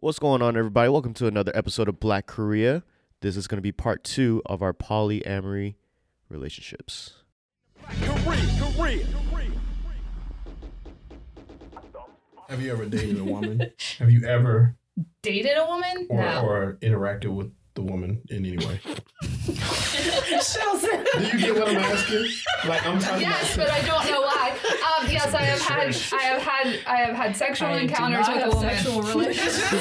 What's going on, everybody? Welcome to another episode of Black Korea. This is going to be part two of our polyamory relationships. Have you ever dated a woman? Have you ever dated a woman? or, no. or interacted with the woman in any way? Shelton. Do you get what I'm asking? Like I'm talking Yes, about. but I don't know why. Um, yes, I have had, I have had, I have had sexual I encounters with a woman. sexual relationships.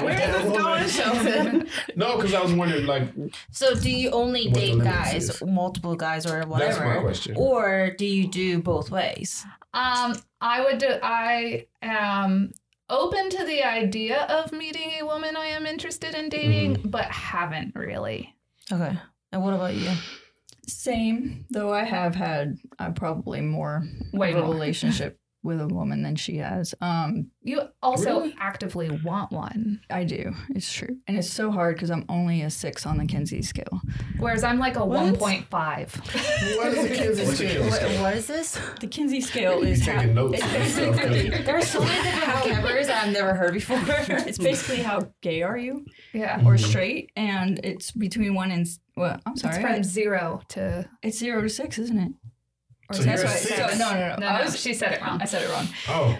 Where is this going, Shelton? No, because I was wondering, like, So do you only date guys, is. multiple guys, or whatever? That's whatever? my question. Or do you do both ways? Um, I would, do, I am open to the idea of meeting a woman I am interested in dating, Mm-hmm. but haven't really. Okay. And what about you? Same, though I have had uh, probably more Way of a more. relationship with a woman than she has. Um, You also Really? actively want one, I do. It's true, and it's so hard because I'm only a six on the Kinsey scale. whereas I'm like a What? 1.5. what is a Kinsey What's scale? Kinsey scale? what is this? The Kinsey scale You is taking how, notes it's and basically good. There's so many different vocabularies that I've never heard before. it's basically how gay are you Yeah. Mm-hmm. or straight, and it's between one and s- well, I'm sorry. It's from zero to. it's zero to six, isn't it? Or So that's you're a right. six. So, no, no, no. No, I no, was- she said it wrong. I said it wrong. Oh,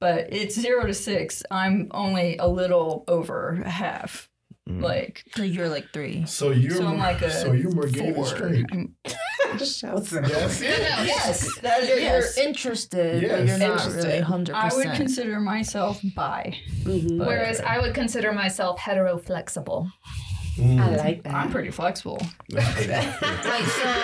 But it's zero to six. I'm only a little over half. Mm. Like Like you're like three. so you're So I'm more, like a so you're more gay than four. straight. I'm- Yes. yes, that, You're, yes. you're interested, but Yes. you're not Interested. really hundred I would consider myself bi. but Whereas I would consider myself hetero flexible. Mm. like that. I'm pretty flexible. That's pretty- Like so,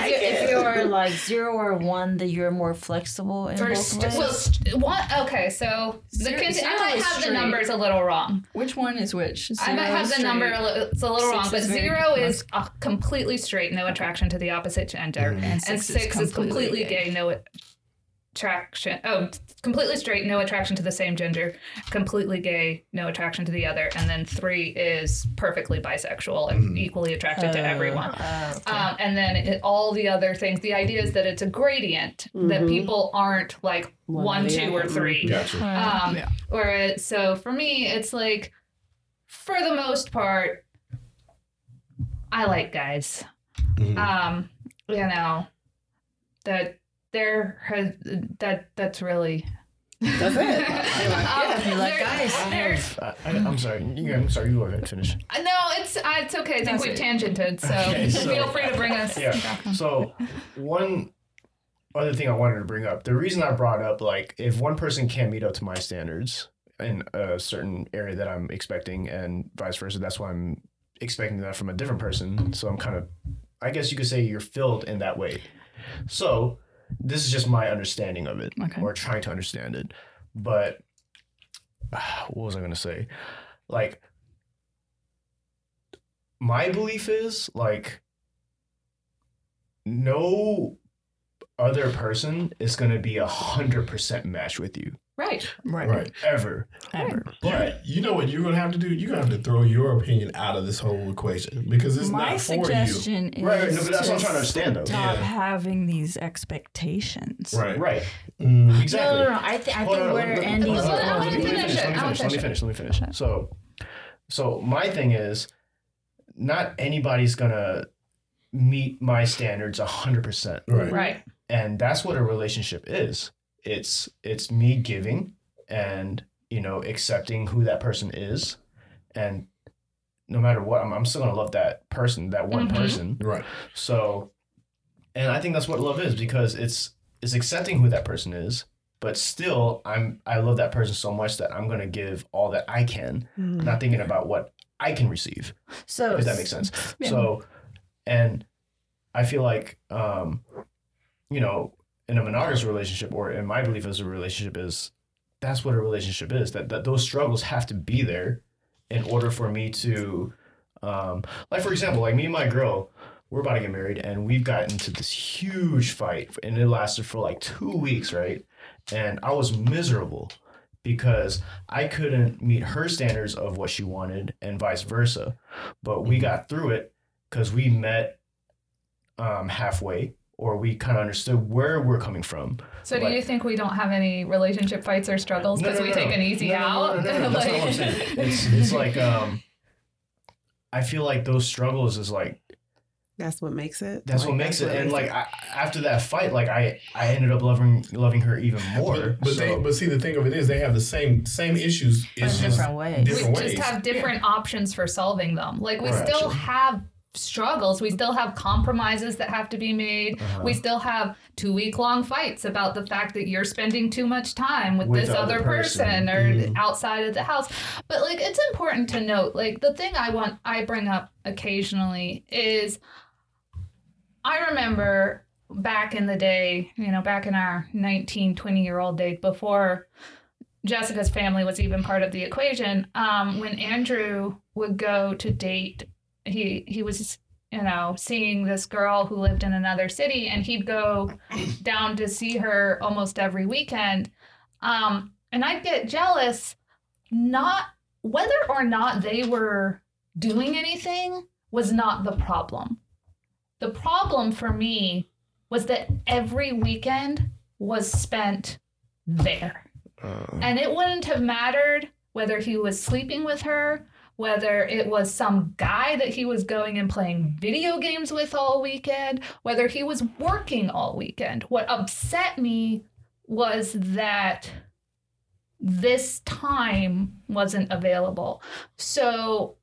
if, you're, if you're like zero or one, then you're more flexible in both First, ways. well, st- one, okay, so the Zero- con- zero I might is have the numbers a little wrong. Which one is which? I might Zero have the number a li- it's a little Six wrong, but is zero is uh, completely straight, no attraction to the opposite gender, And and six six, is is completely completely gay, no attraction. Oh, completely straight, no attraction to the same gender, completely gay, no attraction to the other, and then three is perfectly bisexual and equally attracted to everyone. Uh, okay. Um, and then it, all the other things. The idea is that it's a gradient that people aren't like one, two, or three. Gotcha. Um, Yeah. Whereas, so for me, it's like, for the most part, I like guys. Mhm. Um, you know, that there has that that's really. That's it. Um, like guys. there- I, I, I'm sorry. You, I'm sorry. You go ahead. Finish. no, it's uh, it's okay. I think That's we've it. tangented, so, Okay, so- feel free to bring us. Yeah. back. So one other thing I wanted to bring up. The reason I brought up like if one person can't meet up to my standards in a certain area that I'm expecting, and vice versa, that's why I'm expecting that from a different person. So I'm kind of, I guess you could say you're filled in that way. So this is just my understanding of it, Okay. or trying to understand it. But what was I gonna say? Like, my belief is like, no other person is gonna be a hundred percent match with you Right. Right. Right. ever. Ever. But you know what you're gonna have to do? You're gonna have to throw your opinion out of this whole equation because it's My not for you. suggestion is Right, right, no, but that's what I'm to trying to understand, though. Stop Yeah. having these expectations. Right. Right. Mm. Exactly. No, no, no. I, th- I think on, where let- let- Andy's hold on, Well, hold finish. Let me finish. Let me finish. So, so my thing is, not anybody's gonna meet my standards hundred percent. Right. Right. and that's what a relationship is it's it's me giving and you know accepting who that person is and no matter what i'm, I'm still gonna love that person that one Mhm. person Right. so and i think that's what love is because it's it's accepting who that person is but still i'm i love that person so much that i'm gonna give all that i can not thinking about what i can receive So if that makes sense. Yeah. So, and I feel like, um, you know, in a monogamous relationship, or in my belief as a relationship, is that's what a relationship is. That that those struggles have to be there in order for me to, um, like for example, like me and my girl, we're about to get married, and we've gotten into this huge fight, and it lasted for like two weeks, right? And I was miserable because I couldn't meet her standards of what she wanted and vice versa. But we got through it because we met um, halfway or we kind of understood where we're coming from. So do you think we don't have any relationship fights or struggles No, because no, we no, take an easy No, no, no, out? no, no, no, That's not I'm saying. It's, it's like, um, I feel like those struggles is like, That's what makes it. that's Like, what makes it. And like, makes I, after that fight, like I, I ended up loving, loving her even more. But, but, So- they, but see, the thing of it is, they have the same same issues. in It's just different ways. different we ways. just have different options for solving them. Like we Right. still have struggles. We still have compromises that have to be made. Uh-huh. We still have two week long fights about the fact that you're spending too much time with, With this other person, person. or Mhm. outside of the house. But like it's important to note, like the thing I want I bring up occasionally is I remember back in the day, you know, back in our 19, 20 year old days before Jessica's family was even part of the equation, um, when Andrew would go to date, he he was you know seeing this girl who lived in another city, and he'd go down to see her almost every weekend, um, and I'd get jealous, not whether or not they were doing anything was not the problem. The problem for me was that every weekend was spent there. Uh, And it wouldn't have mattered whether he was sleeping with her, whether it was some guy that he was going and playing video games with all weekend, whether he was working all weekend. What upset me was that this time wasn't available. So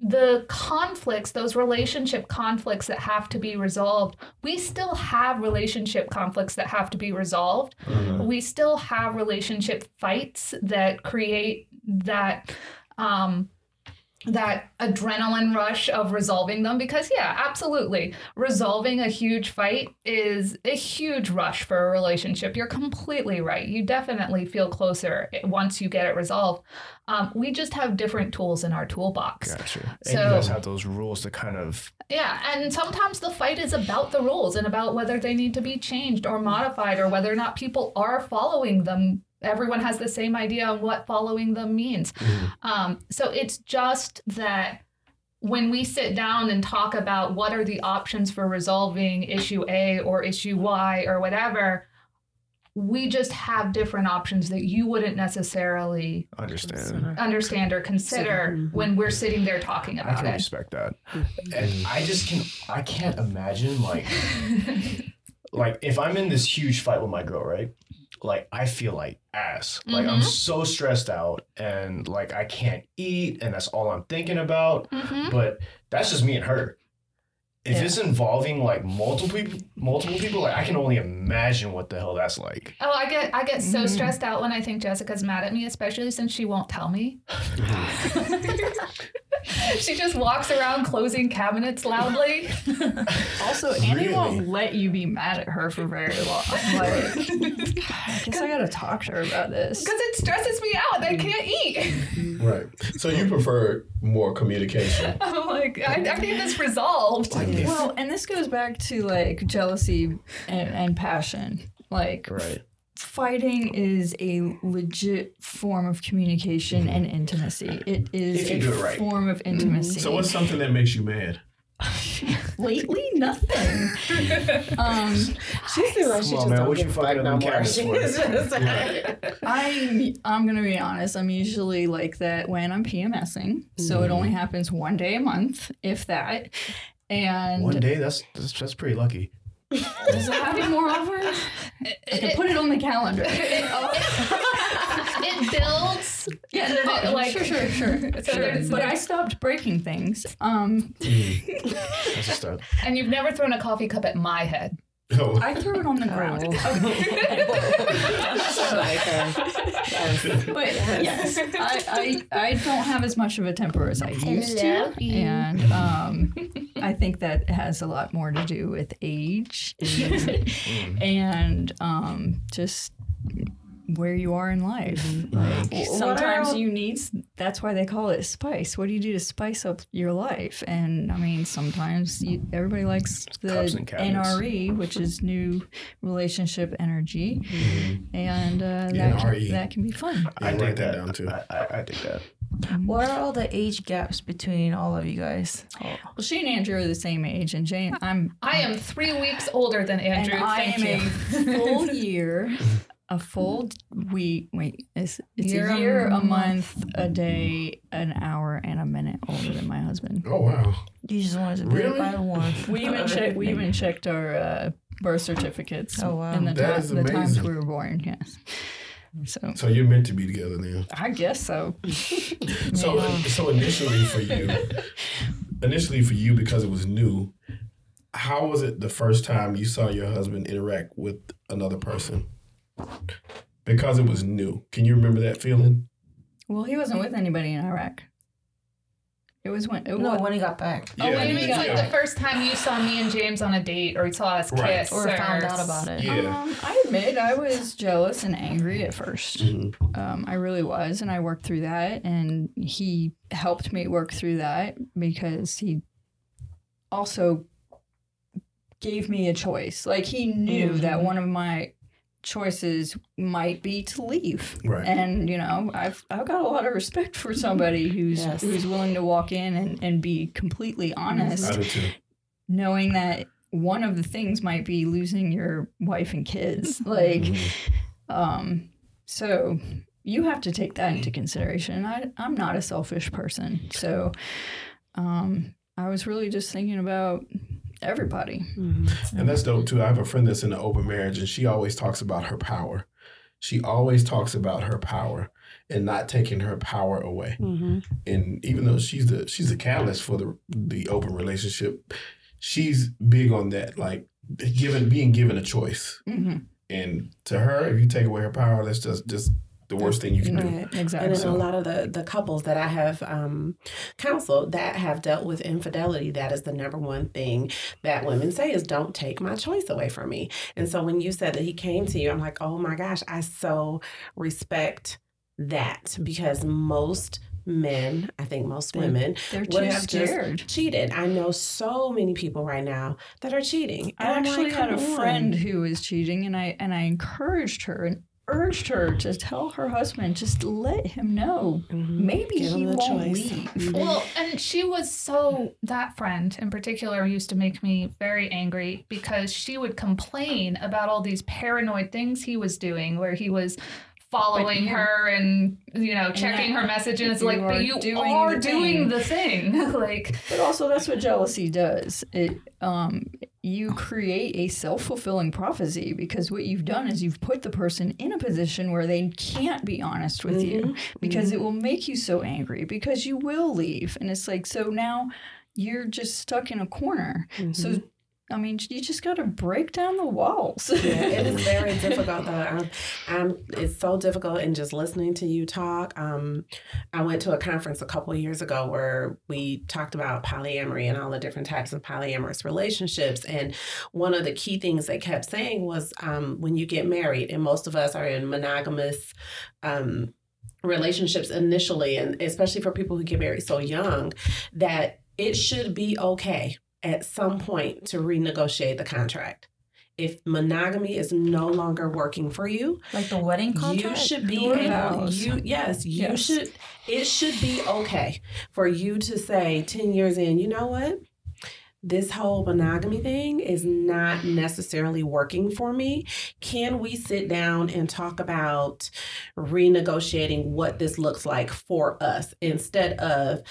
the conflicts, those relationship conflicts that have to be resolved, we still have relationship conflicts that have to be resolved. We still have relationship fights that create that um that adrenaline rush of resolving them because yeah absolutely resolving a huge fight is a huge rush for a relationship you're completely right you definitely feel closer once you get it resolved um, we just have different tools in our toolbox Gotcha. And So- you guys have those rules to kind of yeah, and sometimes the fight is about the rules and about whether they need to be changed or modified or whether or not people are following them. Everyone has the same idea on what following them means. Mm-hmm. Um, so it's just that when we sit down and talk about what are the options for resolving issue A or issue Y or whatever, we just have different options that you wouldn't necessarily understand. understand or consider mm-hmm. when we're sitting there talking I about can it. respect that. Mm-hmm. And I just can I can't imagine like like if I'm in this huge fight with my girl, right? Like I feel like ass. Like I'm Mhm. so stressed out and like I can't eat and that's all I'm thinking about. Mhm. But that's just me and her. If Yeah. it's involving like multiple people multiple people, like I can only imagine what the hell that's like. Oh, I get I get so mm. stressed out when I think Jessica's mad at me, especially since she won't tell me. she just walks around closing cabinets loudly. Also, Annie won't let you be mad at her for very long. Like, I guess I gotta talk to her about this. Because it stresses me out. I can't eat. Right. So you prefer more communication. I'm like, I, I need this resolved. Well, and this goes back to like jealousy and, and passion. Like, Right. fighting is a legit form of communication and intimacy. It is a it right. form of intimacy. So what's something that makes you mad? lately, nothing. um, she seems like she Come on, just man, don't what you give a fucking fuck no more. cabinets for? is just like- I I'm gonna be honest. I'm usually like that when I'm PMSing, so it only happens one day a month, if that. And One day, that's that's, that's pretty lucky. does it happen more often? I can put it on the calendar. it builds. Yeah, and then it, oh, like sure, sure, sure, So sure. there's- But I stopped breaking things. Um, That's a start. And you've never thrown a coffee cup at my head. Oh. I threw it on the ground. but yes, I, I I don't have as much of a temper as I used to, and um, I think that has a lot more to do with age and um, just where you are in life. Mm-hmm. Like sometimes you need. That's why they call it spice. What do you do to spice up your life? And I mean, sometimes you, everybody likes the Cups and cabinets. NRE, which is new relationship energy, mm-hmm. and uh, that can, that can be fun. I write that down too. I, I, I think that. Mm-hmm. What are all the age gaps between all of you guys? Well, she and Andrew are the same age, and Jane, I'm I am three weeks older than Andrew. and I Thank am you. a full year, a full week. Wait, it's, it's Year, a a year, a month. month, a day, an hour, and a minute older than my husband. Oh wow. You just wanted to be Really? by one. We even checked. We even checked our uh, birth certificates. Oh, wow. And the, That ti- is the times we were born. Yes. So So you're meant to be together now. I guess so. So so initially for you, initially for you because it was new, how was it the first time you saw your husband interact with another person? Because it was new. Can you remember that feeling? Well, he wasn't with anybody in Iraq. It was when. It No, was, when he got back. Oh, Yeah, wait, you mean like yeah. the first time you saw me and James on a date, or you saw us Right. kiss, Or found out about it. Yeah. Um, I admit I was jealous and angry at 1st Mhm. Um, I really was, and I worked through that. And he helped me work through that because he also gave me a choice. Like he knew that one of my choices might be to leave. Right. And you know, I've I've got a lot of respect for somebody who's Yes. who's willing to walk in and, and be completely honest I knowing that one of the things might be losing your wife and kids like um so you have to take that into consideration I, i'm not a selfish person so um i was really just thinking about everybody And that's dope too. I have a friend that's in an open marriage and she always talks about her power. She always talks about her power and not taking her power away. Mm-hmm. And even though she's the she's the catalyst for the the open relationship, she's big on that, like given being given a choice. mm-hmm. And to her, if you take away her power, that's just just the worst thing you can do. Right. exactly And then So- a lot of the, the couples that I have um, counseled that have dealt with infidelity, that is the number one thing that women say is don't take my choice away from me. And so when you said that he came to you, I'm like, oh my gosh, I so respect that because most men, I think most They're- women they're would too have scared just cheated. I know so many people right now that are cheating. I actually had a come on. friend who was cheating, and I and I encouraged her and urged her to tell her husband just let him know. Mm-hmm. Maybe Give he him the won't choice. leave. Mm-hmm. Well, and she was so that friend in particular used to make me very angry because she would complain about all these paranoid things he was doing where he was following you- her and you know checking her messages you like but you doing are the doing thing." the thing like But also, that's what uh-huh. jealousy does. It um, you create a self fulfilling prophecy because what you've done is you've put the person in a position where they can't be honest with you mm-hmm. because it mm-hmm. will make you so angry because you will leave, and it's like so now you're just stuck in a corner. So. Mm-hmm. I mean, you just got to break down the walls. Yeah, it is very difficult though. I'm, I'm, it's so difficult in just listening to you talk. Um, I went to a conference a couple of years ago where we talked about polyamory and all the different types of polyamorous relationships. And one of the key things they kept saying was um, when you get married, and most of us are in monogamous um, relationships initially, and especially for people who get married so young, that it should be okay at some point to renegotiate the contract. If monogamy is no longer working for you, Like the wedding contract? you should be able you yes, you Yes. should it should be okay for you to say 10 years in, you know what? this whole monogamy thing is not necessarily working for me. Can we sit down and talk about renegotiating what this looks like for us instead of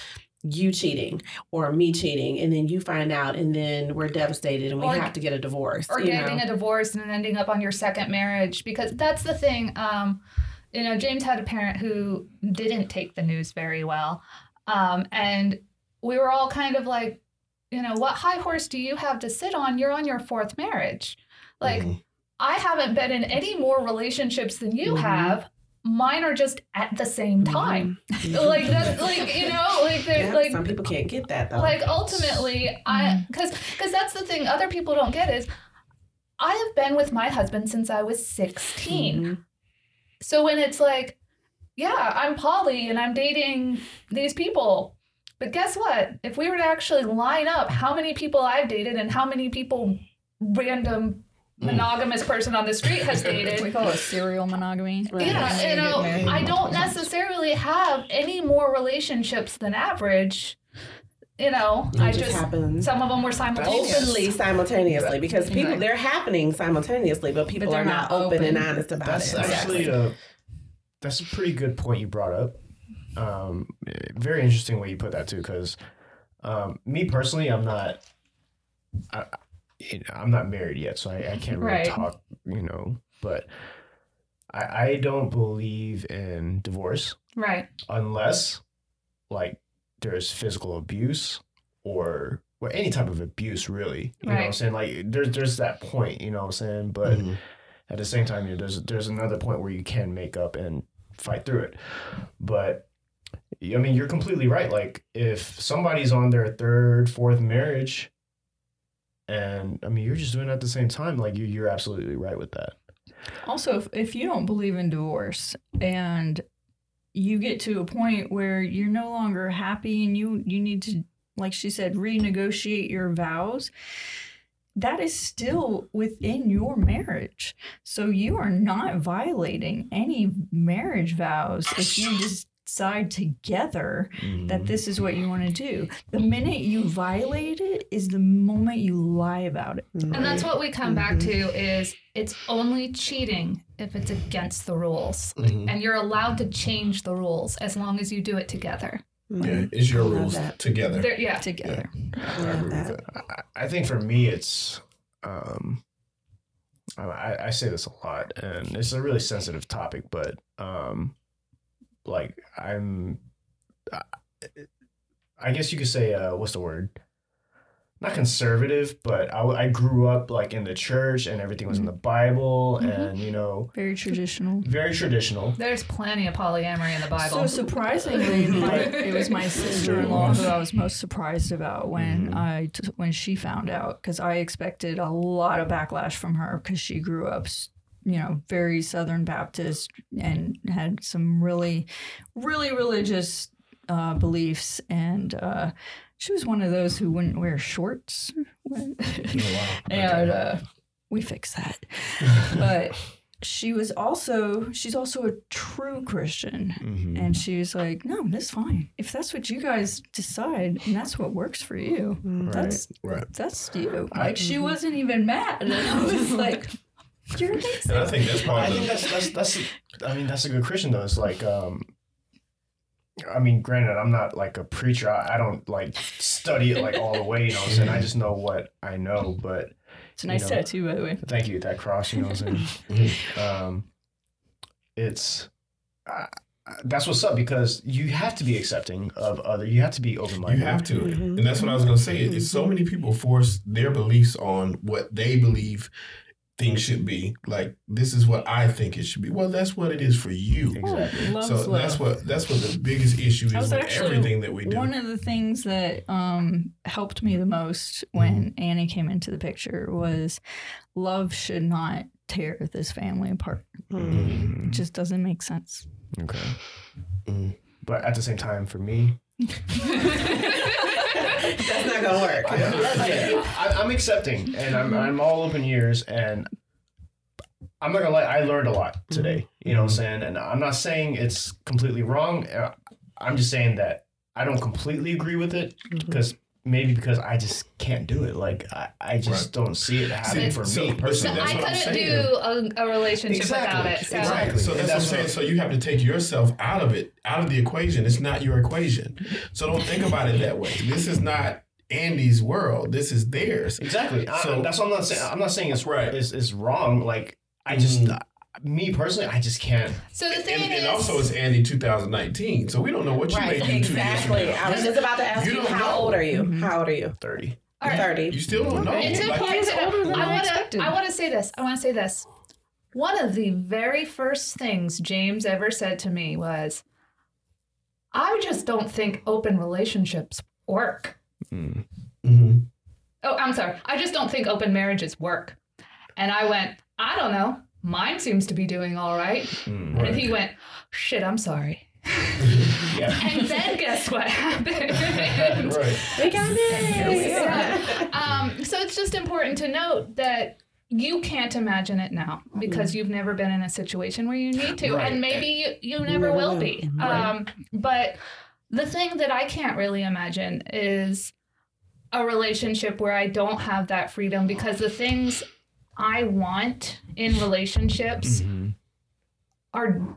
you cheating or me cheating and then you find out and then we're devastated and we Or- have to get a divorce or you getting know? a divorce and then ending up on your second marriage because that's the thing um you know james had a parent who didn't take the news very well um and we were all kind of like you know what high horse do you have to sit on you're on your fourth marriage like i haven't been in any more relationships than you Mhm. have mine are just at the same mm-hmm. time. Mm-hmm. Like that's like you know like they're Yeah, like some people can't get that though. like ultimately i mm-hmm. because because that's the thing other people don't get is i have been with my husband since i was 16 so when it's like yeah i'm poly and i'm dating these people. But guess what? If we were to actually line up how many people i've dated and how many people random monogamous person on the street has dated We call it serial monogamy. yeah, you know, I don't necessarily have any more relationships than average. You know, It I just just happens. some of them were simultaneous. openly simultaneously because people Right. they're happening simultaneously but people they're not, not open, and open. honest about That's it actually a that's a pretty good point you brought up. Um, very interesting way you put that too, because um, me personally, I'm not. I, I- I'm not married yet, so I, I can't really Right. talk, you know. But I, I don't believe in divorce Right. unless, like, there's physical abuse or or any type of abuse, really. You know what I'm saying? Like, there's there's that point, you know what I'm saying? But Mm-hmm. at the same time, you know, there's there's another point where you can make up and fight through it. But I mean, you're completely right. Like, if somebody's on their third, fourth marriage, and I mean, you're just doing it at the same time, like you, you're absolutely right with that. Also, if, if you don't believe in divorce and you get to a point where you're no longer happy and you you need to, like she said, renegotiate your vows, that is still within your marriage. So you are not violating any marriage vows if you decide together that this is what you want to do. The minute you violate it is the moment you lie about it. And that's what we come back to is it's only cheating if it's against the rules. Mhm. And you're allowed to change the rules as long as you do it together. Yeah, it's your rules that. together. There, yeah. Together. I agree with that. I, I think for me, it's um, I- I, I say this a lot, and it's a really sensitive topic, but um, like I'm, I, I guess you could say, uh, what's the word? Not conservative, but I, I grew up like in the church, and everything was in the Bible, Mhm. and you know, Very traditional. very traditional. There's plenty of polyamory in the Bible. So surprisingly, my, it was my sister-in-law who I was most surprised about when I t- when she found out because I expected a lot of backlash from her because she grew up, s- you know, very Southern Baptist and had some really, really religious uh, beliefs, and uh, she was one of those who wouldn't wear shorts. and uh, we fixed that, but she was also she's also a true christian. Mm-hmm. and she was like no that's fine. If that's what you guys decide and that's what works for you that's Right. that's you. Like she wasn't even mad. And i was like you're amazing And I think that's part I of think that's that's that's. a- I mean, that's a good Christian though. It's like, um, I mean, granted, I'm not like a preacher. I, I don't like study it like all the way. You know what I'm saying? I just know what I know. But it's a nice you know, tattoo by the way Thank you. That cross. You know what I'm Mm-hmm. saying? um, it's. Uh, that's what's up because you have to be accepting of other. You have to be open minded. you have to. And that's what I was going to say. It's so many people force their beliefs on what they believe things should be. Like, this is what I think it should be. Well, that's what it is for you. Exactly. Love's So love. that's what that's what the biggest issue is with actually everything that we do. One of the things that um, helped me the most when mm-hmm. Annie came into the picture was love should not tear this family apart. It just doesn't make sense. Okay. Mm. But at the same time, for me, that's not gonna work yeah, I, I'm accepting, and I'm I'm all open ears, and I'm not gonna lie. I learned a lot today. You know what I'm saying? And I'm not saying it's completely wrong. uh, I'm just saying that I don't completely agree with it because maybe because I just can't do it. Like I, I just don't see it happening for so- me personally. see, I that's what I'm couldn't do a, a relationship Exactly, without it. So. exactly. So And that's, what I'm saying. what- So you have to take yourself out of it, out of the equation. It's not your equation. So don't think about it that way. This is not Andy's world. This is theirs. Exactly. I- So- that's what I'm not saying. I'm not saying it's Right. It's, it's wrong. Like I just, Mhm. me personally, I just can't. So the thing And, is, and also, it's Andy 2019. So we don't know what you Right, may do two years exactly. from now. I was just about to ask You you, how know. old are you? Mm-hmm. How old are you? Thirty. All right. 30. You still don't know. It's Like, older than. I I want expected. to. I want to say this. I want to say this. One of the very first things James ever said to me was, "I just don't think open relationships work." Mhm. Oh, I'm sorry. I just don't think open marriages work. And I went, I don't know. Mine seems to be doing all right. Mm. And he went, shit, I'm sorry. Yeah. And then guess what happened? Right. We got it. Yeah. um, so it's just important to note that you can't imagine it now because you've never been in a situation where you need to, Right. and maybe you, you never never will will. be. Um, but the thing that I can't really imagine is a relationship where I don't have that freedom because the things I want in relationships are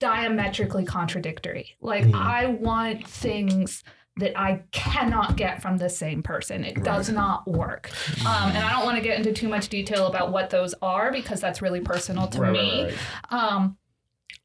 diametrically contradictory. Like I want things that I cannot get from the same person. It does not work. Um, and I don't want to get into too much detail about what those are because that's really personal to Right, me. right, Um,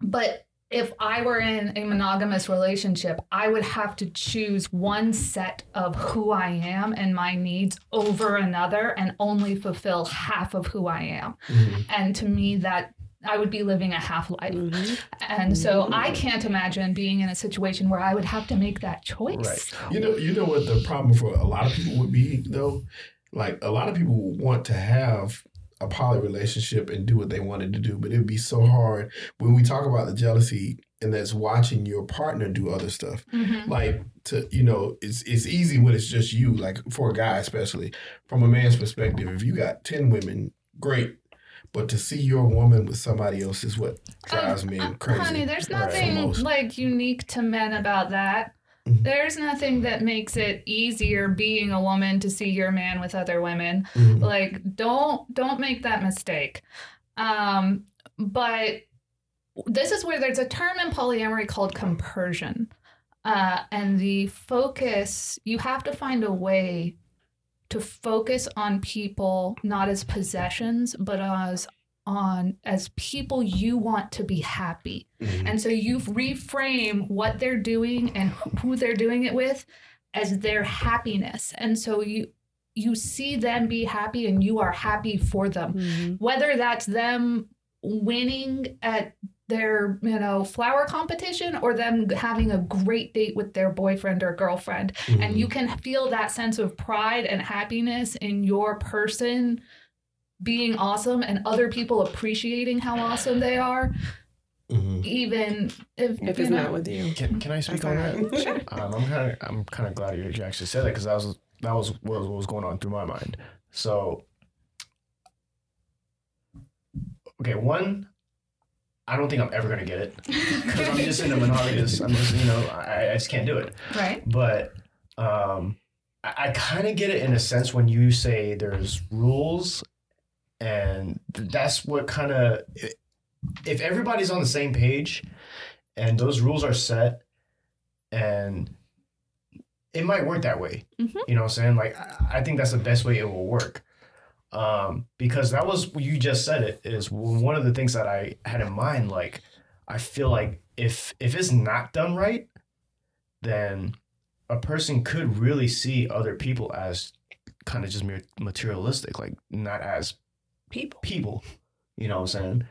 but if I were in a monogamous relationship, I would have to choose one set of who I am and my needs over another and only fulfill half of who I am. Mm-hmm. And to me, that I would be living a half life. Mm-hmm. And so mm-hmm. I can't imagine being in a situation where I would have to make that choice. Right. You know, you know what the problem for a lot of people would be though. Like a lot of people want to have a poly relationship and do what they wanted to do, but it would be so hard when we talk about the jealousy and that's watching your partner do other stuff. Mhm. Like to you know, it's it's easy when it's just you. Like for a guy, especially from a man's perspective, if you got ten women, great. But to see your woman with somebody else is what drives me crazy. Um, Honey, there's nothing most. like unique to men about that. Mhm. There's nothing that makes it easier being a woman to see your man with other women. Mhm. Like don't don't make that mistake. Um, but this is where there's a term in polyamory called compersion. Uh, and the focus, you have to find a way to focus on people not as possessions, but as on as people you want to be happy. Mhm. And so you reframe what they're doing and who they're doing it with as their happiness. And so you you see them be happy and you are happy for them. Whether that's them winning at their, you know, flower competition or them having a great date with their boyfriend or girlfriend. And you can feel that sense of pride and happiness in your person being awesome and other people appreciating how awesome they are Mhm. even if, If it's know, not with you. Can, can I speak on that? right. Um, I'm kind of I'm kind of glad you you actually said that because that was that was what, was what was going on through my mind. So, okay, one, I don't think I'm ever gonna get it because I'm just in a monogamous. I'm just you know I, I just can't do it. right But um, I, I kind of get it in a sense when you say there's rules, and that's what kind of if everybody's on the same page, and those rules are set, and it might work that way. Mhm. You know what I'm saying? Like I, I think that's the best way it will work. Um, because that was you just said it is one of the things that I had in mind. Like I feel like if if it's not done right, then a person could really see other people as kind of just mere materialistic, like not as People. people. You know what I'm saying?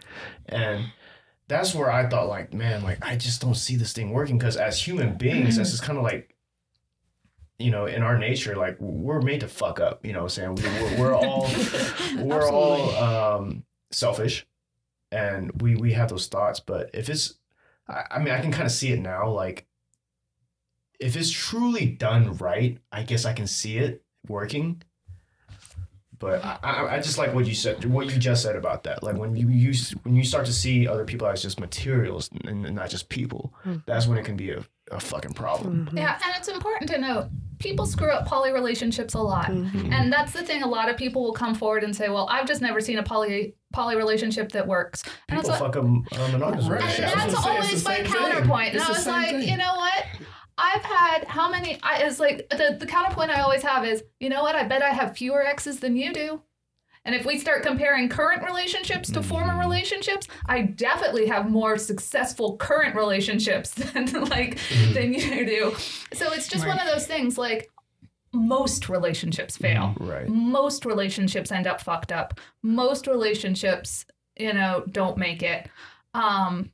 And that's where I thought, like, man, like I just don't see this thing working because as human beings, that's just kind of like, you know, in our nature, like we're made to fuck up. You know what I'm saying? We, we're, we're all we're all um, selfish, and we we have those thoughts. But if it's, I, I mean, I can kind of see it now. Like, if it's truly done right, I guess I can see it working. But I, I, I just like what you said, what you just said about that. Like when you use when you start to see other people as just materials and, and not just people, hmm. that's when it can be a, a fucking problem. Mm-hmm. yeah and it's important to note people screw up poly relationships a lot. Mm-hmm. And that's the thing. A lot of people will come forward and say, well, I've just never seen a poly poly relationship that works. And People um, it's like, fuck them uh, monogamous Right. and relationships. I was that's gonna say, it's always my same thing. counterpoint. It's and I was like, thing. you know what? I've had how many? I it's like the the counterpoint I always have is, you know what? I bet I have fewer exes than you do. And if we start comparing current relationships to former mm-hmm. relationships, I definitely have more successful current relationships than like mm-hmm. than you do. So it's just one of those things like most relationships mm-hmm. fail. Right. Most relationships end up fucked up. Most relationships, you know, don't make it. Um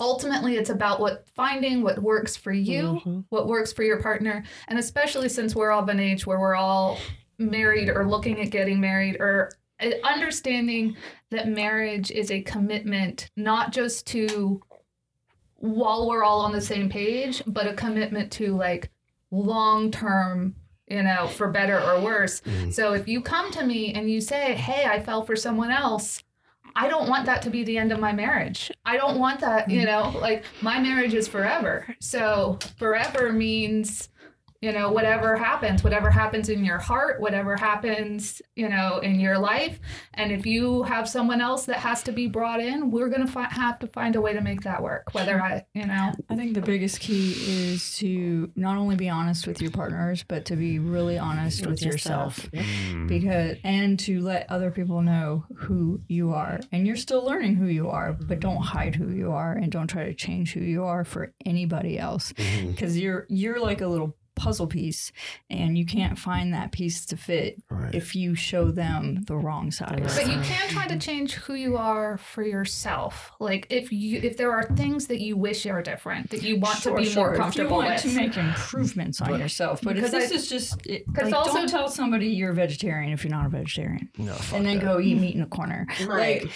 ultimately it's about what finding what works for you, what works for your partner, and especially since we're all of an age where we're all married or looking at getting married or uh, understanding that marriage is a commitment not just to while we're all on the same page, but a commitment to like long term, you know, for better or worse. So if you come to me and you say, Hey, I fell for someone else, I don't want that to be the end of my marriage. I don't want that, you mm. know, like my marriage is forever. So forever means you know whatever happens whatever happens in your heart whatever happens you know in your life. And if you have someone else that has to be brought in we're going to fi- have to find a way to make that work whether i you know? I think the biggest key is to not only be honest with your partners, but to be really honest with, yourself. Mm. Because and to let other people know who you are. And you're still learning who you are, but don't hide who you are and don't try to change who you are for anybody else. Mm-hmm. Because you're you're like a little puzzle piece and you can't find that piece to fit Right. if you show them the wrong side. but you can try to change who you are for yourself like if you if there are things that you wish are different that you want Sure, to be sure. more If comfortable you want with to make improvements on yourself, but if Because this I- is just, it, 'cause like, also- don't tell somebody you're a vegetarian if you're not a vegetarian, No, and then that. go eat meat in a corner. Right. Like,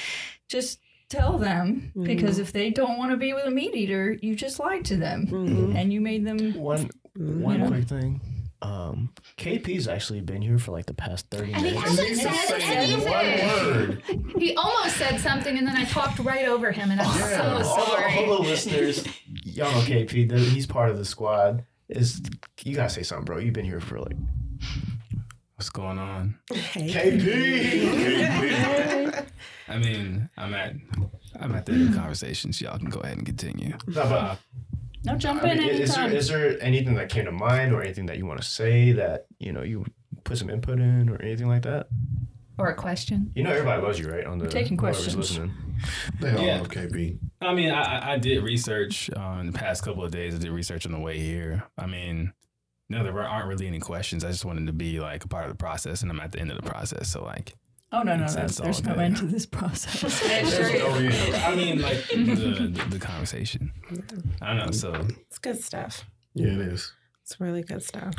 just tell them because mm-hmm. if they don't want to be with a meat eater, you just lied to them mm-hmm. and you made them. One one know? quick thing. Um, KP's actually been here for like the past thirty and he hasn't He's said saying anything. one word. He almost said something, and then I talked right over him, and I'm so all, sorry. all the listeners, y'all know KP. the- He's part of the squad. Is you gotta say something, bro? You've been here for like What's going on? KP. KP. I mean, I'm at I'm at the end of the conversation, so y'all can go ahead and continue. No, but No, jump I in mean, is there anytime. is there anything that came to mind or anything that you want to say that you know you put some input in or anything like that? Or a question. You know, everybody loves you, right? On the taking whoever's questions. Listening. They all Yeah. love KP. I mean, I, I- I did research uh, in the past couple of days. I did research on the way here. I mean, no, there aren't really any questions. I just wanted to be like a part of the process, and I'm at the end of the process. So like, oh no, no, It's- no. it's There's no end to this process. I mean, like the, the, the conversation. I don't know. So It's good stuff. Yeah, it is. It's really good stuff.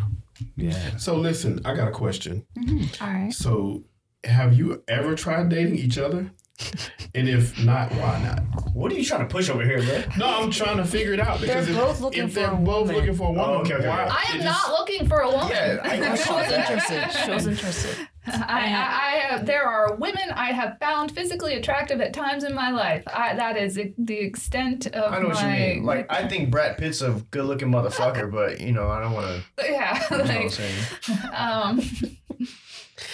yeah, So listen, I got a question. Mm-hmm. All right. So, have you ever tried dating each other? And if not, why not? What are you trying to push over here, bro? No, I'm trying to figure it out because They're if, both looking if they're a both woman. looking for a woman, Oh, okay, okay, why? I am not just- looking for a woman. Yeah, I, I saw Shows interested. Shows interested. I, I, I have, there are women I have found physically attractive at times in my life. I, that is the extent of I know what you my. mean. Like, I think Brad Pitt's a good-looking motherfucker, but you know, I don't want to. yeah, You know what I'm like, saying? um,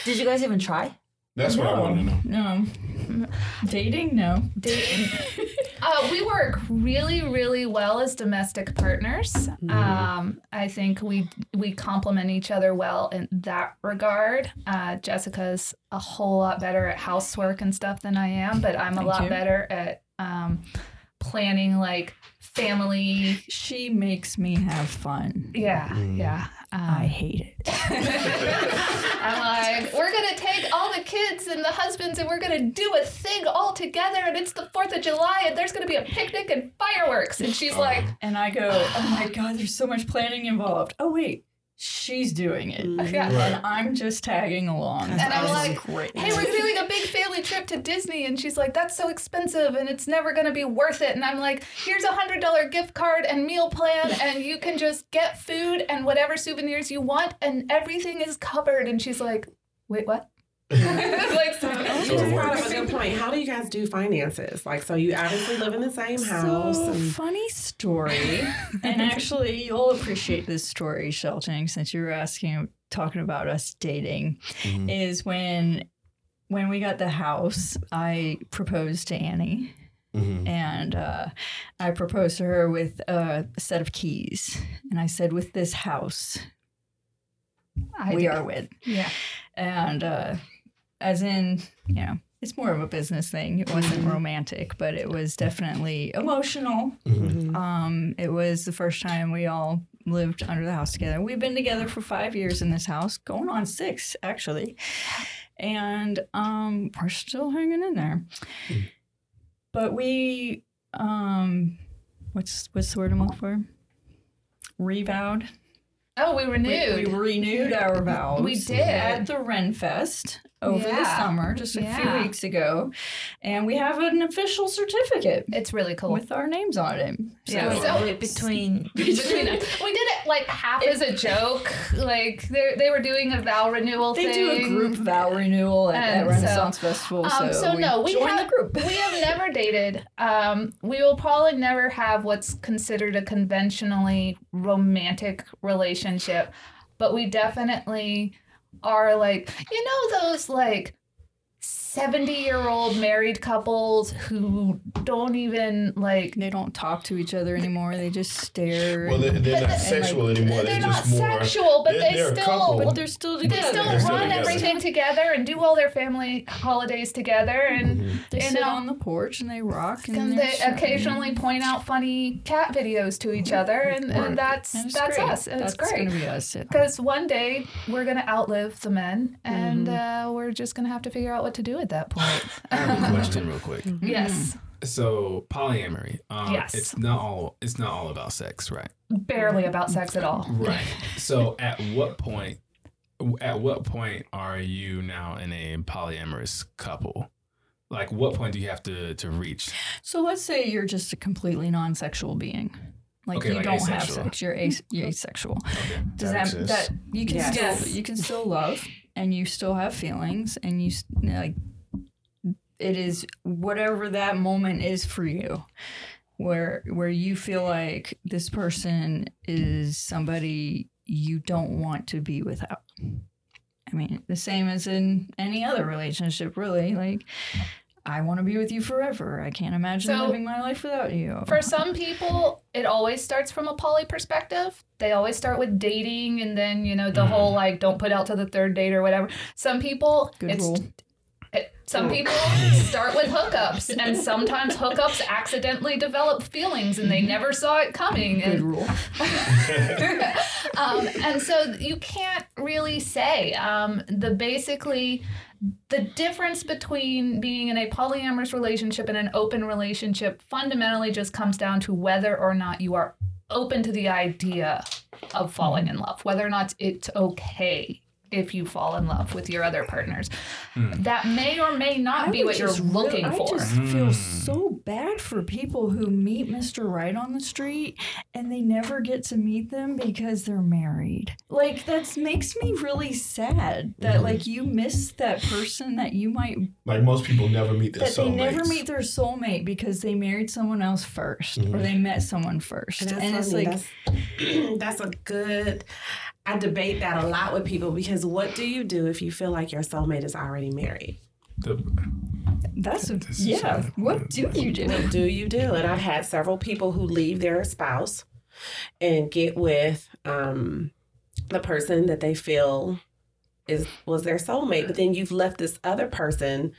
Did you guys even try? That's what I want to know. no, dating, no. dating. uh, we work really, really well as domestic partners. Um, I think we we complement each other well in that regard. Uh, Jessica's a whole lot better at housework and stuff than I am, but I'm a Thank lot you. better at um, planning like family. She makes me have fun. Yeah, yeah. I Um, hate it. I'm like, we're gonna take all the kids and the husbands and we're gonna do a thing all together and it's the 4th of July and there's gonna be a picnic and fireworks. And she's like, And I go, oh my God, there's so much planning involved. Oh, wait, she's doing it. Mm. yeah. And I'm just tagging along. And I'm This like, great. hey, we're doing a big family trip to Disney. And she's like, that's so expensive and it's never going to be worth it. And I'm like, here's a $100 gift card and meal plan. And you can just get food and whatever souvenirs you want. And everything is covered. And she's like, wait, what? like So you just brought up a good point. How do you guys do finances? Like, so you obviously live in the same house. So and- funny story, and actually, you'll appreciate this story, Shelton, since you were asking, talking about us dating. Is when when we got the house, I proposed to Annie, Mm-hmm. and uh, I proposed to her with a set of keys, and I said, "With this house, I we did. are with. Yeah. and uh, as in you know it's more of a business thing. It wasn't romantic but it was definitely emotional. Um, it was the first time we all lived under the house together. We've been together for five years in this house going on six actually. And um, we're still hanging in there. But we um, what's what's the word i'm looking for? Revowed. Oh, we renewed. we, we renewed our vows. We did. at the Ren Fest over the summer, just a Yeah. few weeks ago, and we have an official certificate It's really cool. with our names on it. So, Yeah. So- Wait, between Between us. we did it like half as a joke. Like they they were doing a vow renewal they thing. do a group vow renewal at, at And Renaissance so- Festival. Um, so, so we no, we joined have the group. we have never dated. Um, we will probably never have what's considered a conventionally romantic relationship, but we definitely are like you know those like 70 year old married couples who don't even like They don't talk to each other anymore. They just stare. Well, they're, they're not the- sexual anymore. they're They're, not just more. sexual, but they're, they they're a still- couple. but they're still they together. still They're still run together. everything together and do all their family holidays together and They sit know on the porch and they rock. And, and they're they occasionally point out funny cat videos to each other and, Right. and that's And it's that's great. us and That's it's great gonna be us. yeah. because one day we're gonna outlive the men and uh, we're just gonna have to figure out what to do at that point I have a question real quick. yes So polyamory, um, Yes. it's not all it's not all about sex, right? barely about sex at all Right. So at what point at what point are you now in a polyamorous couple? Like what point do you have to to reach? So let's say you're just a completely non-sexual being. Like Okay, you like don't asexual. have sex. You're, as- you're asexual. Okay. Does That that, that you can Yes. still you can still love and you still have feelings and you s- like it is whatever that moment is for you where where you feel like this person is somebody you don't want to be without. I mean, the same as in any other relationship really like I want to be with you forever. I can't imagine So- living my life without you. For some people, it always starts from a poly perspective. They always start with dating and then, you know, the mm. whole like don't put out to the third date or whatever. Some people, Good it's, rule. Some people start with hookups and sometimes hookups accidentally develop feelings and they never saw it coming. Good And, rule. um, and so you can't really say. Um, the basically the difference between being in a polyamorous relationship and an open relationship fundamentally just comes down to whether or not you are open to the idea of falling in love, whether or not it's okay if you fall in love with your other partners. Hmm. That may or may not I be what you're just real- looking I for. just hmm. feel so bad for people who meet Mr. Right on the street and they never get to meet them because they're married. Like that makes me really sad that hmm. like you miss that person that you might Like most people never meet their that they never meet their soulmate because they married someone else 1st or they met someone first. And And, it's like that's, that's a good. I debate that a lot with people because what do you do if you feel like your soulmate is already married? The, that's a, This is yeah. a- What do you do? What do you do? And I've had several people who leave their spouse and get with um, the person that they feel is was their soulmate, but then you've left this other person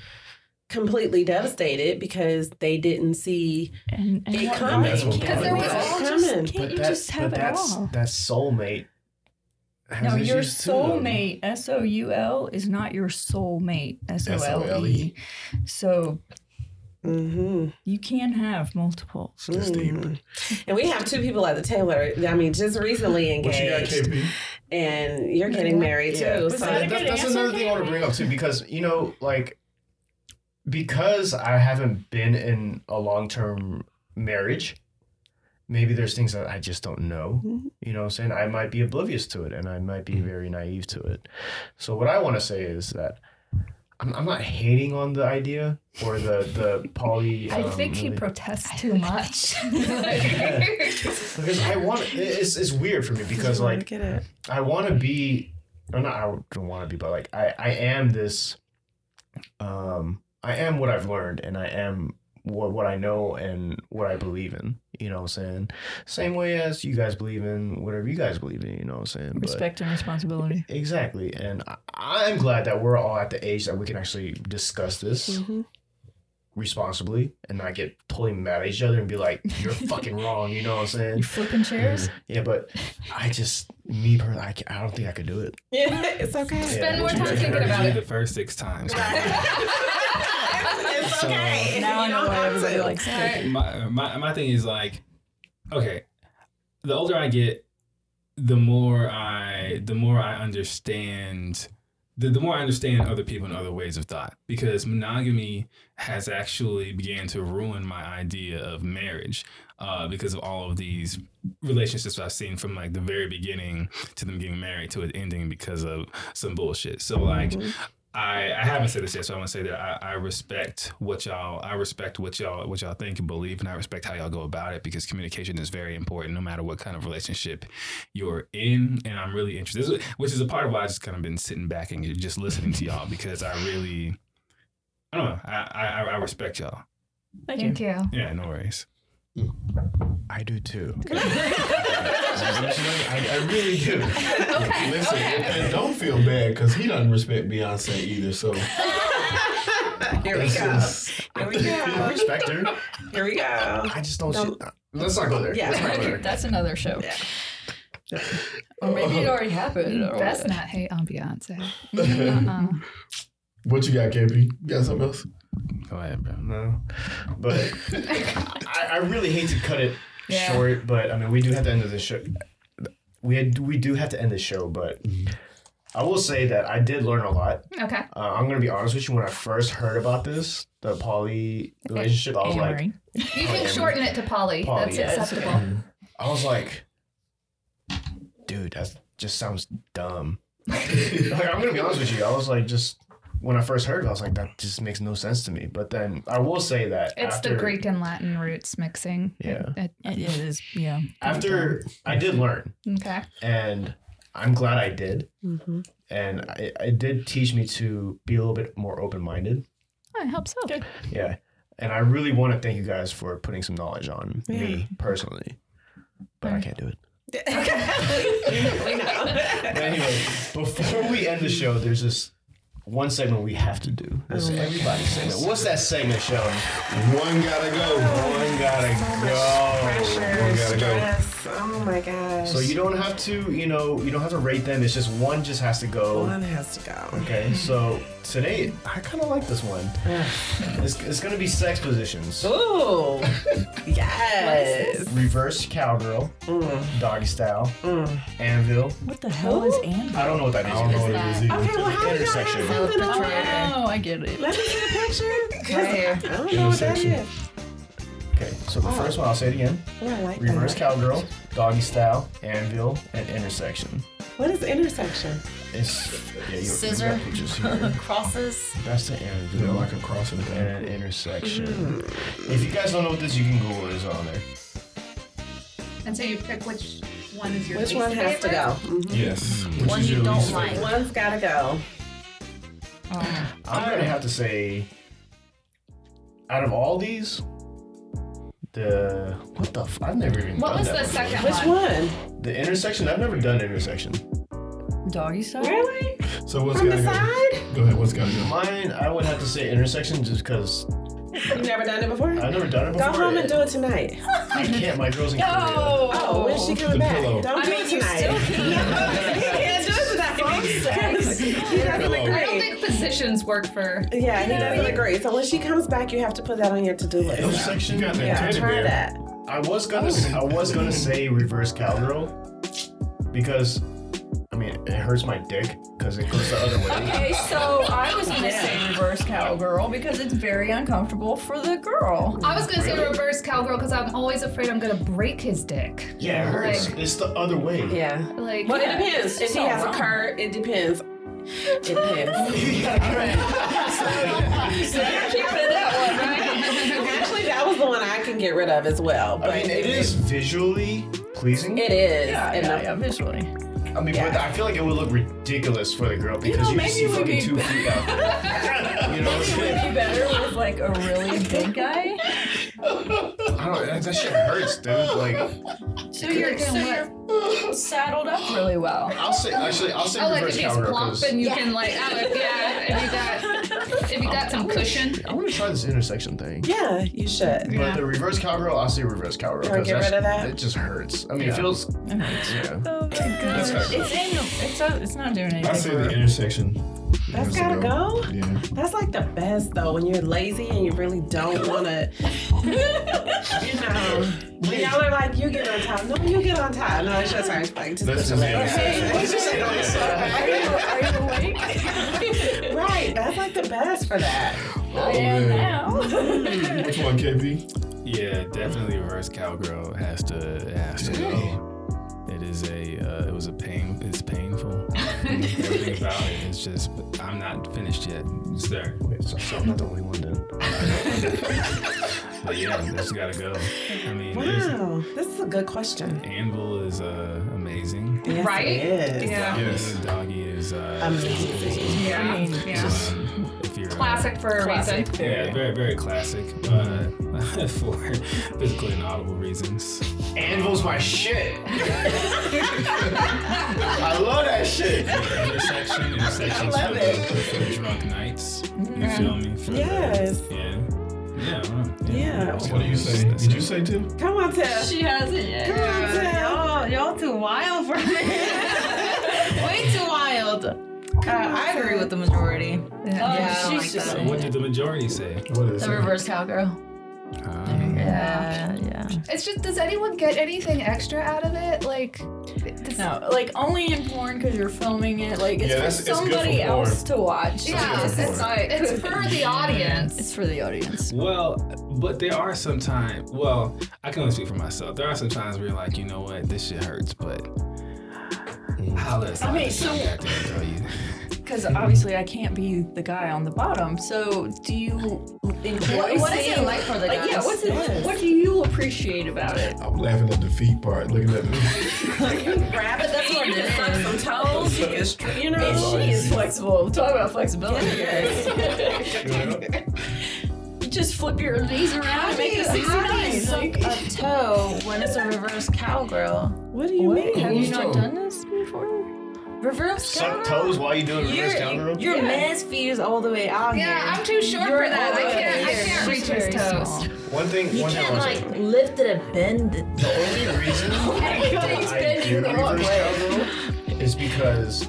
completely devastated because they didn't see And, and it coming. Because But there was that's- all just- Can't but you just have but it that's all? that soulmate. Has No, your issues too, though. soulmate, S O U L, is not your soulmate, S O L E. S-O-L-E. So Mm-hmm. you can have multiples. That's deep. And we have two people at the table. that are- I mean, just recently What you got, engaged, KP? and you're getting married Yeah, too. but So that- that- that's another thing I want to bring up too, because you know, like, because I haven't been in a long term marriage, maybe there's things that I just don't know. You know, what I'm saying I might be oblivious to it, and I might be very naive to it. So what I want to say is that I'm, I'm not hating on the idea or the the poly. I um, think he really- protests too much. because I want it's it's weird for me because like get it. I want to be or not I don't want to be but like I I am this um I am what I've learned and I am what what I know and what I believe in you know what I'm saying same way as you guys believe in whatever you guys believe in you know what I'm saying But- Respect and responsibility. exactly and I, I'm glad that we're all at the age that we can actually discuss this Mm-hmm. responsibly and not get totally mad at each other and be like you're fucking wrong you know what I'm saying You flipping chairs? yeah, but I just me personally, I, ca- I don't think I could do it. Yeah, it's okay. Spend more time guys thinking heard about it. The first six times. It's So- okay. Now I You know don't why have everybody to. likes it. my, my my thing is like, okay, the older I get, the more I the more I understand. The, the more I understand other people and other ways of thought, because monogamy has actually began to ruin my idea of marriage, uh, because of all of these relationships I've seen from like the very beginning to them getting married to it ending because of some bullshit. So like, I, I haven't said this yet, so I want to say that I, I respect what y'all I respect what y'all what y'all think and believe, and I respect how y'all go about it because communication is very important, no matter what kind of relationship you're in. And I'm really interested, which is a part of why I just kind of been sitting back and just listening to y'all because I really, I don't know, I I, I respect y'all. Thank you. Yeah, no worries. I do too. I, I really do. Listen, and don't feel bad because he doesn't respect Beyonce either. So Here we go. is- Here we I go. respect her. Here we go. I just don't. Don't- shit- let's not go there. Yeah. Go there. That's another show. Yeah. Or maybe it already happened. You or best not hate on Beyonce. Uh-uh. what you got, KP? You got something else? Go ahead, bro. No, but I, I really hate to cut it Yeah. short. But I mean, we do have to end this show. We had, we do have to end this show, but I will say that I did learn a lot. Okay. Uh, I'm gonna be honest with you. When I first heard about this, the poly relationship, I was like, You can shorten it to Polly. Polly, That's yes. acceptable. I was like, dude, that just sounds dumb. like, I'm gonna be honest with you. I was like, just when I first heard it, I was like, that just makes no sense to me. But then I will say that It's after, the Greek and Latin roots mixing. Yeah. It- It it is, yeah. after I did learn, okay. and I'm glad I did, Mm-hmm. and it, it did teach me to be a little bit more open minded. I hope so. Yeah. And I really want to thank you guys for putting some knowledge on me personally. But I can't do it. we. But anyway, before we end the show, there's this one segment we have to do. This Oh my everybody segment. What's that segment, Sheldon? One gotta go. One gotta go. Pressure, One gotta go. Stress. Oh my gosh. So you don't have to, you know, you don't have to rate them. It's just one just has to go. One has to go. Okay, so today I kind of like this one. It's, it's gonna be sex positions. Ooh. yes. Reverse cowgirl, Mm. doggy style, anvil. What the hell is Anvil? I don't know what that is. I don't know what it is either. Okay, well, how do you Intersection. have something Oh, I get it. Let me see the picture. Right here. I don't know what that Intersection. Okay, so the first one I'll say it again. Oh, I like Reverse that. cowgirl, doggy style, anvil, and intersection. What is intersection? It's yeah, you, Scissor. You got here. Crosses. That's the anvil. Yeah, anvil like a cross and an intersection. If you guys don't know what this, you can Google it. It's on there. And so you pick which one is your Which one has to favorite? go? Mhm. Yes. Which One is you don't like. favorite? One's gotta go. I'm gonna have to say, out of all these, the what the f- I've never even What done was that the before. second Which one? one? The intersection. I've never done intersection. Doggy style? Really? So what's From gotta the go? side? Go ahead. What's gotta go? Mine, I would have to say intersection, just because You've never done it before? I've never done it before. Go before. home and do it tonight. I can't. My girl's in Korea. Oh, when's she coming The back? pillow. Don't I do mean, it you tonight. still can. you can't do it tonight. he doesn't Pillow. I don't agree. Think positions work for. Yeah, he doesn't agree. So when she comes back, you have to put that on your to-do list. Intersection. You got that Yeah, teddy try bear. that. I was gonna. I was gonna say reverse cowgirl because, I mean, it hurts my dick because it goes the other way. Okay, so I was gonna say reverse cowgirl because it's very uncomfortable for the girl. I was gonna say Really? reverse cowgirl because I'm always afraid I'm gonna break his dick. Yeah, it hurts. Like- It's the other way. Yeah. Like, Well, yeah. it depends. If he So has a wrong. cart, it depends It depends. Actually, that was the one I can get rid of as well. But I mean, it is visually pleasing. It is. Yeah, and yeah, the- yeah, visually. I mean, but I feel like it would look ridiculous for the girl because you, know, just see would fucking be two feet out. you know what Maybe it would be better with like a really big guy. I don't. That, that shit hurts, dude. Like, So you're, so you're saddled up really well. I'll say actually, I'll say Oh, like reverse if he's cowgirl plump 'cause- and you can like, oh, if, yeah, if you got, if you got some cushion. I want to try this intersection thing. Yeah, you should. But the reverse cowgirl, I'll say reverse cowgirl. You wanna 'cause get that's- rid of that? It just hurts. I mean, Yeah. it feels. It hurts. Yeah. Oh my That's gosh. gotta. It's in, it's, a, it's not doing anything. I say for the intersection. That's has gotta go. Yeah. That's like the best though when you're lazy and you really don't want to. you know, when y'all are like, you get on top. No, you get on top. No, it's just our like, just That's put your just legs the up. intersection. Are you, are you awake? right. That's like the best for that. Oh, I am man. now. Which one, KP? Yeah, definitely reverse cowgirl has to it has to go. It is a uh, it was a pain. It's painful. Everything about it is just. I'm not finished yet, sir. Wait, so, so I'm not the only one then. But yeah, this gotta go. I mean, Wow, this is a good question. Anvil is uh, amazing. Yes, Right? It is. Yeah. Yes. Doggy is uh, Amazing. Yeah. I mean, yeah. um, if you're Classic for a Classic. reason. Yeah, very very classic. Uh, for physically inaudible reasons. Anvil's my shit. I love that shit. intersection, intersections love for, it. The, for the drunk nights. You feel me? For the- Yes. yeah. Yeah. Yeah. What do you say? that's Did you say two? Come on, Tiff. She hasn't yet. Come on, Tiff. Y'all, y'all too wild for me. Way too wild. Uh, I agree with the majority. Yeah, I don't like she's So what did the majority say? What is The it? reverse cowgirl. Um, Yeah, yeah. It's just, does anyone get anything extra out of it? Like, does, No, like only in porn because you're filming it. Like it's Yeah, for that's- it's good for somebody porn. else to watch. yeah, good it's, for it's, porn. it's for the audience. It's for the audience. Well, but there are some times. Well, I can only speak for myself. There are some times where you're like, you know what, this shit hurts, but Mm. how let's I mean, so- back tell you. Because obviously I can't be the guy on the bottom. So do you enjoy What- what is it like for the like, Yeah, what's it, Yes. what do you appreciate about it? I'm laughing at the feet part, looking at the. Grab it. That's what you can suck some toes. You can, you know. And she is flexible. Talk about flexibility. you just flip your knees around and make it How do you 69. suck a toe when it's a reverse cowgirl? What do you mean? have you not done this before? Reverse Suck cowgirl? toes while you doing reverse Your, cowgirl. your man's feet is all the way out Yeah, here. I'm too short You're for that. I can't. I can't reach his toes. small. One thing. You one thing I can't was like lift it and bend it. The only reason oh Everybody's I bending do reverse cowgirl is because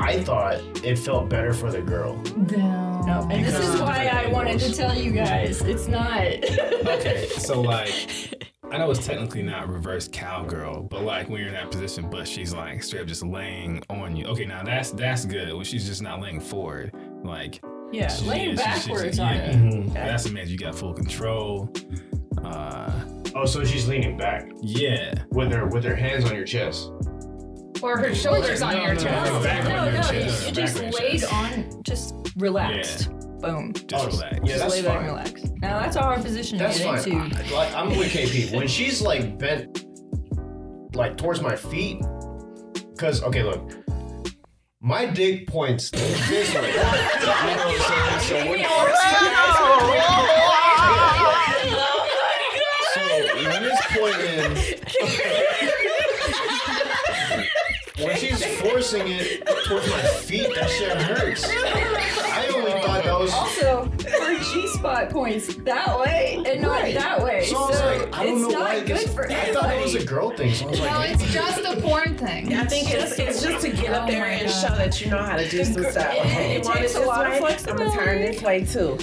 I thought it felt better for the girl. No, and this is why different I wanted to tell you guys it's not. Okay, so like, I know it's technically not reverse cowgirl, but like when you're in that position, but she's like straight up just laying on you. Okay, now that's that's good. When she's just not laying forward, like Yeah, she- laying she- she- backwards yeah, on Mm-hmm. you. That's amazing. You got full control. Uh, Oh, so she's leaning back yeah. with her with her hands on your chest. Or her shoulders on No, your no, chest. no, back No, on your no, chest, you just on laid on, just relaxed. Boom. Just Oh, relax. Yeah, Just that's lay back and fine. relax. Now that's a hard position That's to fine. get into. I, like, I'm with KP. When she's like bent, like towards my feet, because okay, look, my dick points this way. You know what I'm saying? So when, so when it's pointing, when she's forcing it towards my feet, that shit hurts. I only thought that was. Also, her G spot points that way and not Right. that way. So I was like, I don't it's know not why. good this- for I thought it was a anybody. girl thing. So I was No, like, it's just a porn thing. I think it's, it's just to get up oh there and show that you know how to do some stuff. it- Okay, it you want it takes a this lot of way? I'm gonna turn this way too.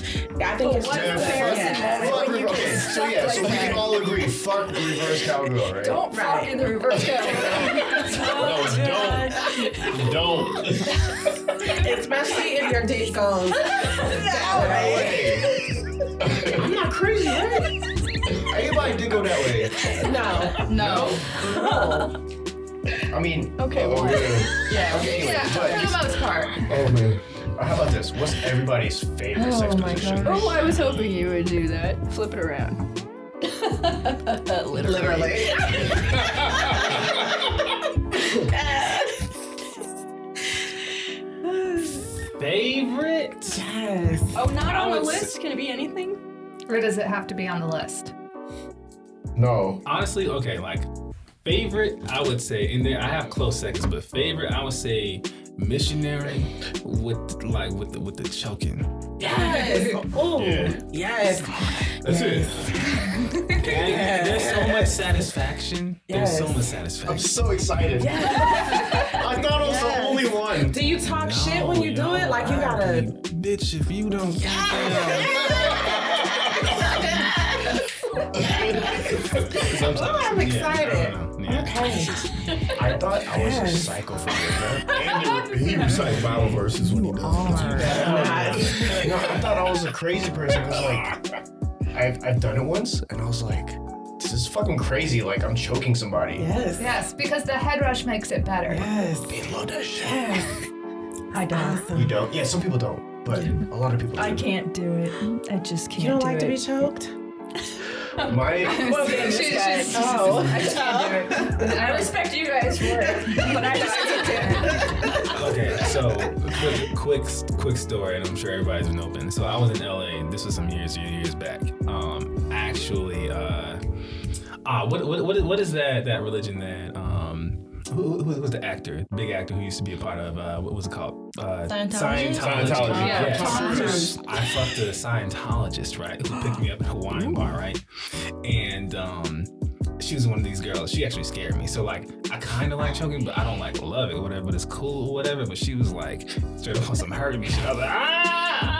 I think it's what just if a there's yeah. a moment Fuck when you okay, so suck yeah, so we can all agree, fuck reverse cowgirl, right? Don't fuck in the reverse cowgirl. No, don't. Don't. Especially if your dick goes that way. I'm not crazy, right? Everybody did go that way. No. No. No. I mean, Okay, oh, one. yeah. Yeah, Okay, anyway, Yeah, but- for the most part. Oh man. How about this? What's everybody's favorite oh, sex position? Oh, I was hoping you would do that. Flip it around. Literally. Favorite? Yes. Oh, not on the would list? Can it be anything? Or does it have to be on the list? No. Honestly, okay, like favorite, I would say and then I have close seconds, but favorite, I would say missionary with like with the with the choking. Yes. Oh, Yeah. yes. That's it. There's so much satisfaction. There's so much satisfaction. I'm so excited. I thought I was the only one. Do you talk shit when you do it? Like you gotta. Bitch, if you don't Sometimes, Oh, I'm excited. I yeah. Okay. I thought I was a psycho for doing that. And he recites Bible verses when he does it. No, I thought I was a crazy person. It was like, I've, I've done it once, and I was like, this is fucking crazy. Like, I'm choking somebody. Yes. Yes, because the head rush makes it better. Yes. They love that shit. Yes. I don't. Awesome. You don't? Yeah, some people don't, but a lot of people do. I can't do it. I just can't You don't do like it. to be choked? My, Well, then She's- guy- she's- oh, I can't do it. I respect you guys for it, but I just can't. Okay, so quick, quick, quick story, and I'm sure everybody's been open. So I was in LA. This was some years, years back. Um, actually, uh, ah, what, what, what, is- what is that that religion that um. Who, who was the actor, big actor who used to be a part of, uh, what was it called? Uh, Scientology? Scientology. Yeah. Tom I fucked a Scientologist, right? Who picked me up at Hawaiian bar, right? And um, she was one of these girls. She actually scared me. So like, I kind of like choking, but I don't like love it, or whatever. But it's cool, or whatever. But she was like, straight up on some hurt me shit. I was like, ah,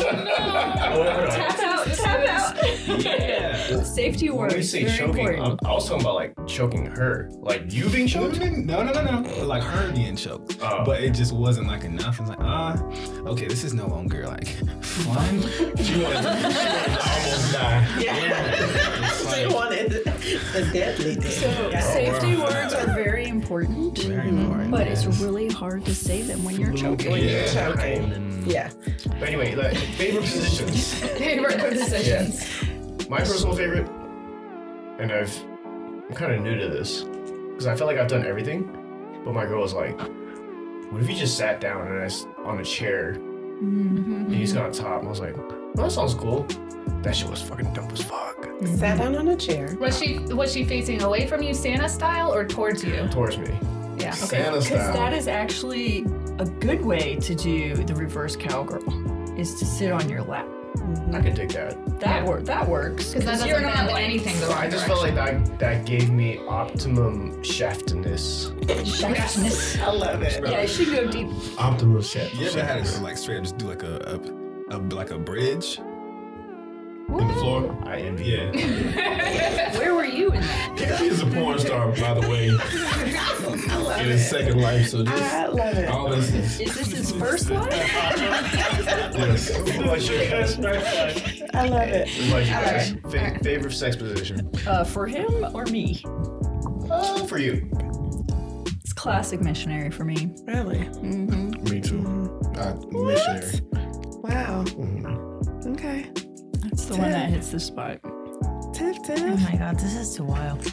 I don't know. Tap out. Yeah. Safety when words. we say choking, I, important. I was talking about like choking her. Like you being choked? No, no, no, no. Like her being choked. Oh. But it just wasn't like enough. I was like, ah, okay, this is no longer like fun. She wanted, to almost die. It's They like- wanted the deadly thing. So safety words are very important, Very important. but it's really hard to say them when you're choking. When you're Yeah. choking. Yeah. But anyway, like, favorite positions. Favorite positions. My personal favorite, and I've, I'm kind of new to this, because I feel like I've done everything, but my girl was like, what if you just sat down and I s on a chair, and you just got on top? And I was like, well, that sounds cool. That shit was fucking dope as fuck. Mm-hmm. Sat down on a chair. Was she was she facing away from you, Santa style, or towards you? Towards me. Yeah. Okay. Santa Because that is actually a good way to do the reverse cowgirl, is to sit on your lap. Mm-hmm. I could dig that. That Yeah. work. That works. Because that doesn't you're bend not like anything the So I just felt like that that gave me optimum shaftness. shaftness. I love it. Yeah, I should go deep. Optimal shaft. You ever had a girl like straight up just do like a, a, a like a bridge? In the floor? I envy Yeah. Where were you in that? He is a porn star, by the way, I love in his second life. So just I love it. all this is Is this his first life? yes. What's your guys? I love it. What's your guys? Fa- favorite sex position? Uh, for him or me? Oh, for you. It's classic missionary for me. Really? Me too. Uh, missionary. Wow. Mhm. Okay. That's the one that hits the spot. Tiff, Oh my god, this is too wild.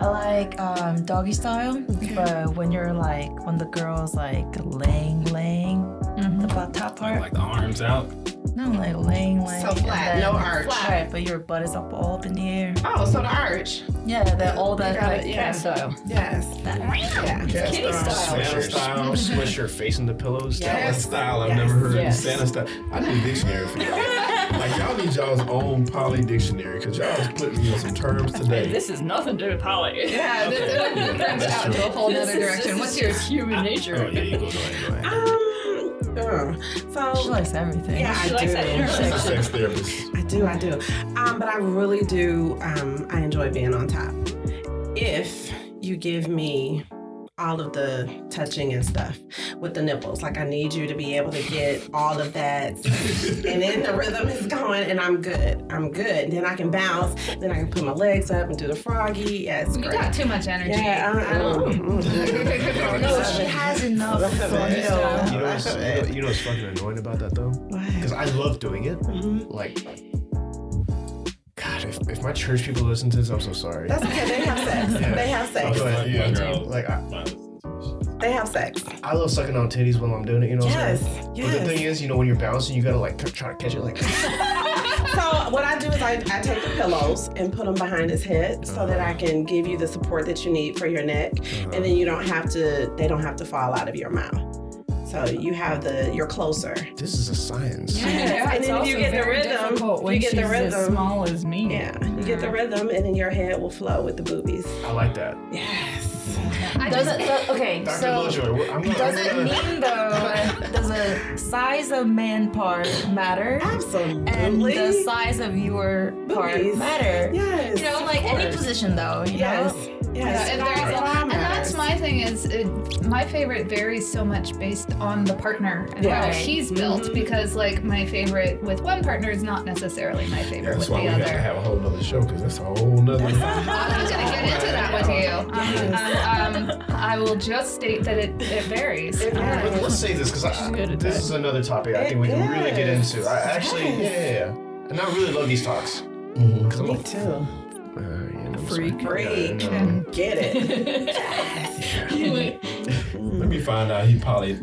I like um, doggy style, but when you're like when the girl's like laying, laying the butt top part, Like the arms out. No, like laying, like So flat, and no then- arch. Right, but your butt is up all up in the air. Oh, so the arch. Yeah, that all that got like it, yeah. Cat style. Yes. Yeah. Kitty style. Swish your, style. swish your face in the pillows. Santa style. I've Yes. never heard Yes. of Santa style. I need a dictionary for y'all. like y'all need y'all's own poly dictionary because y'all is putting me on some terms today. This is nothing to do with poly. Yeah, this it branch out into a whole This other is- direction. this What's is yours? just human nature. Oh yeah, you go, go ahead, go ahead. Um, uh, so She likes everything. yeah, She I likes do. that She's a sex therapist. I do, I do. Um, but I really do. Um, I enjoy being on top. If you give me all of the touching and stuff, with the nipples. Like I need you to be able to get all of that, and then the rhythm is going, and I'm good. I'm good. And then I can bounce. Then I can put my legs up and do the froggy. Yeah, it's You great. got too much energy. Yeah, I, I don't. No, she has enough. You know, you know, what's, you know, you know what's fucking annoying about that though? Because I love doing it. Mm-hmm. Like, God, if, if my church people listen to this, I'm so sorry. That's okay. They have sex. Yeah. They have sex. Go ahead. Yeah, girl. Like, I, They have sex. I love sucking on titties while I'm doing it. You know what I'm Yes. But the thing is, you know, when you're bouncing, you gotta like try to catch it. Like, So what I do is I, I take the pillows and put them behind his head so that uh-huh. I can give you the support that you need for your neck, uh-huh. and then you don't have to. They don't have to fall out of your mouth. So you have the. You're closer. this is a science. Yes, Yeah, and then if you get the rhythm, when you get the she's as rhythm. small as me. Yeah, you get the rhythm, and then your head will flow with the boobies. I like that. Yes. Does it, do- okay, Dr. so Lovejoy, I'm not. does I'm it gonna- mean though? Does the size of man part matter? Absolutely. And the size of your part Boobies. matter? Yes. You know, like any position though. You Yes. know. Yes. Yeah, it and, there's- thing is it, my favorite varies so much based on the partner and Yeah. how Right. she's built because like my favorite with one partner is not necessarily my favorite That's with why the we have to other. have a whole other show because that's a whole nother. I'm gonna get into that with you. Um, um, I will just state that it, it varies. It Um, varies. Let's say this because this is another topic I think we can really get into. I actually, yeah, yeah, yeah. And I really love these talks. Mhm. I'm Me too. Freak. sorry. Freak. Yeah, no. Get it. Let me find out he probably.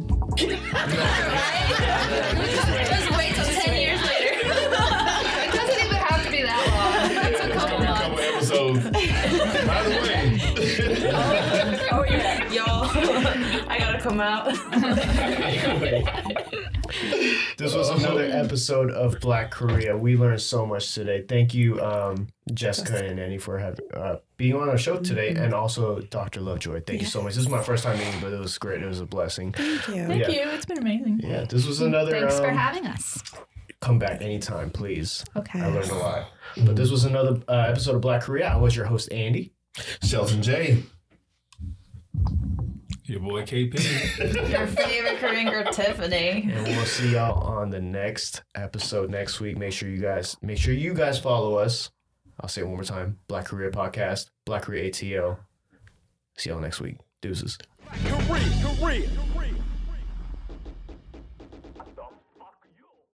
Gotta come out. This was another episode of Black Korea. We learned so much today. Thank you, um, Jessica and Annie, for having uh, being on our show today, and also Dr. Lovejoy. Thank you so much. This is my first time meeting, but it was great. It was a blessing. Thank you. Thank Yeah. you. It's been amazing. Yeah, this was another. Thanks for um, having us. Come back anytime, please. Okay. I learned a lot. But this was another uh, episode of Black Korea. I was your host, Andy. Shelton J. Your boy KP. Your favorite Korean girl, Tiffany. And we'll see y'all on the next episode next week. Make sure you guys make sure you guys follow us. I'll say it one more time. Black Korea Podcast, Black Korea ATL. See y'all next week. Deuces. Korea, Korea.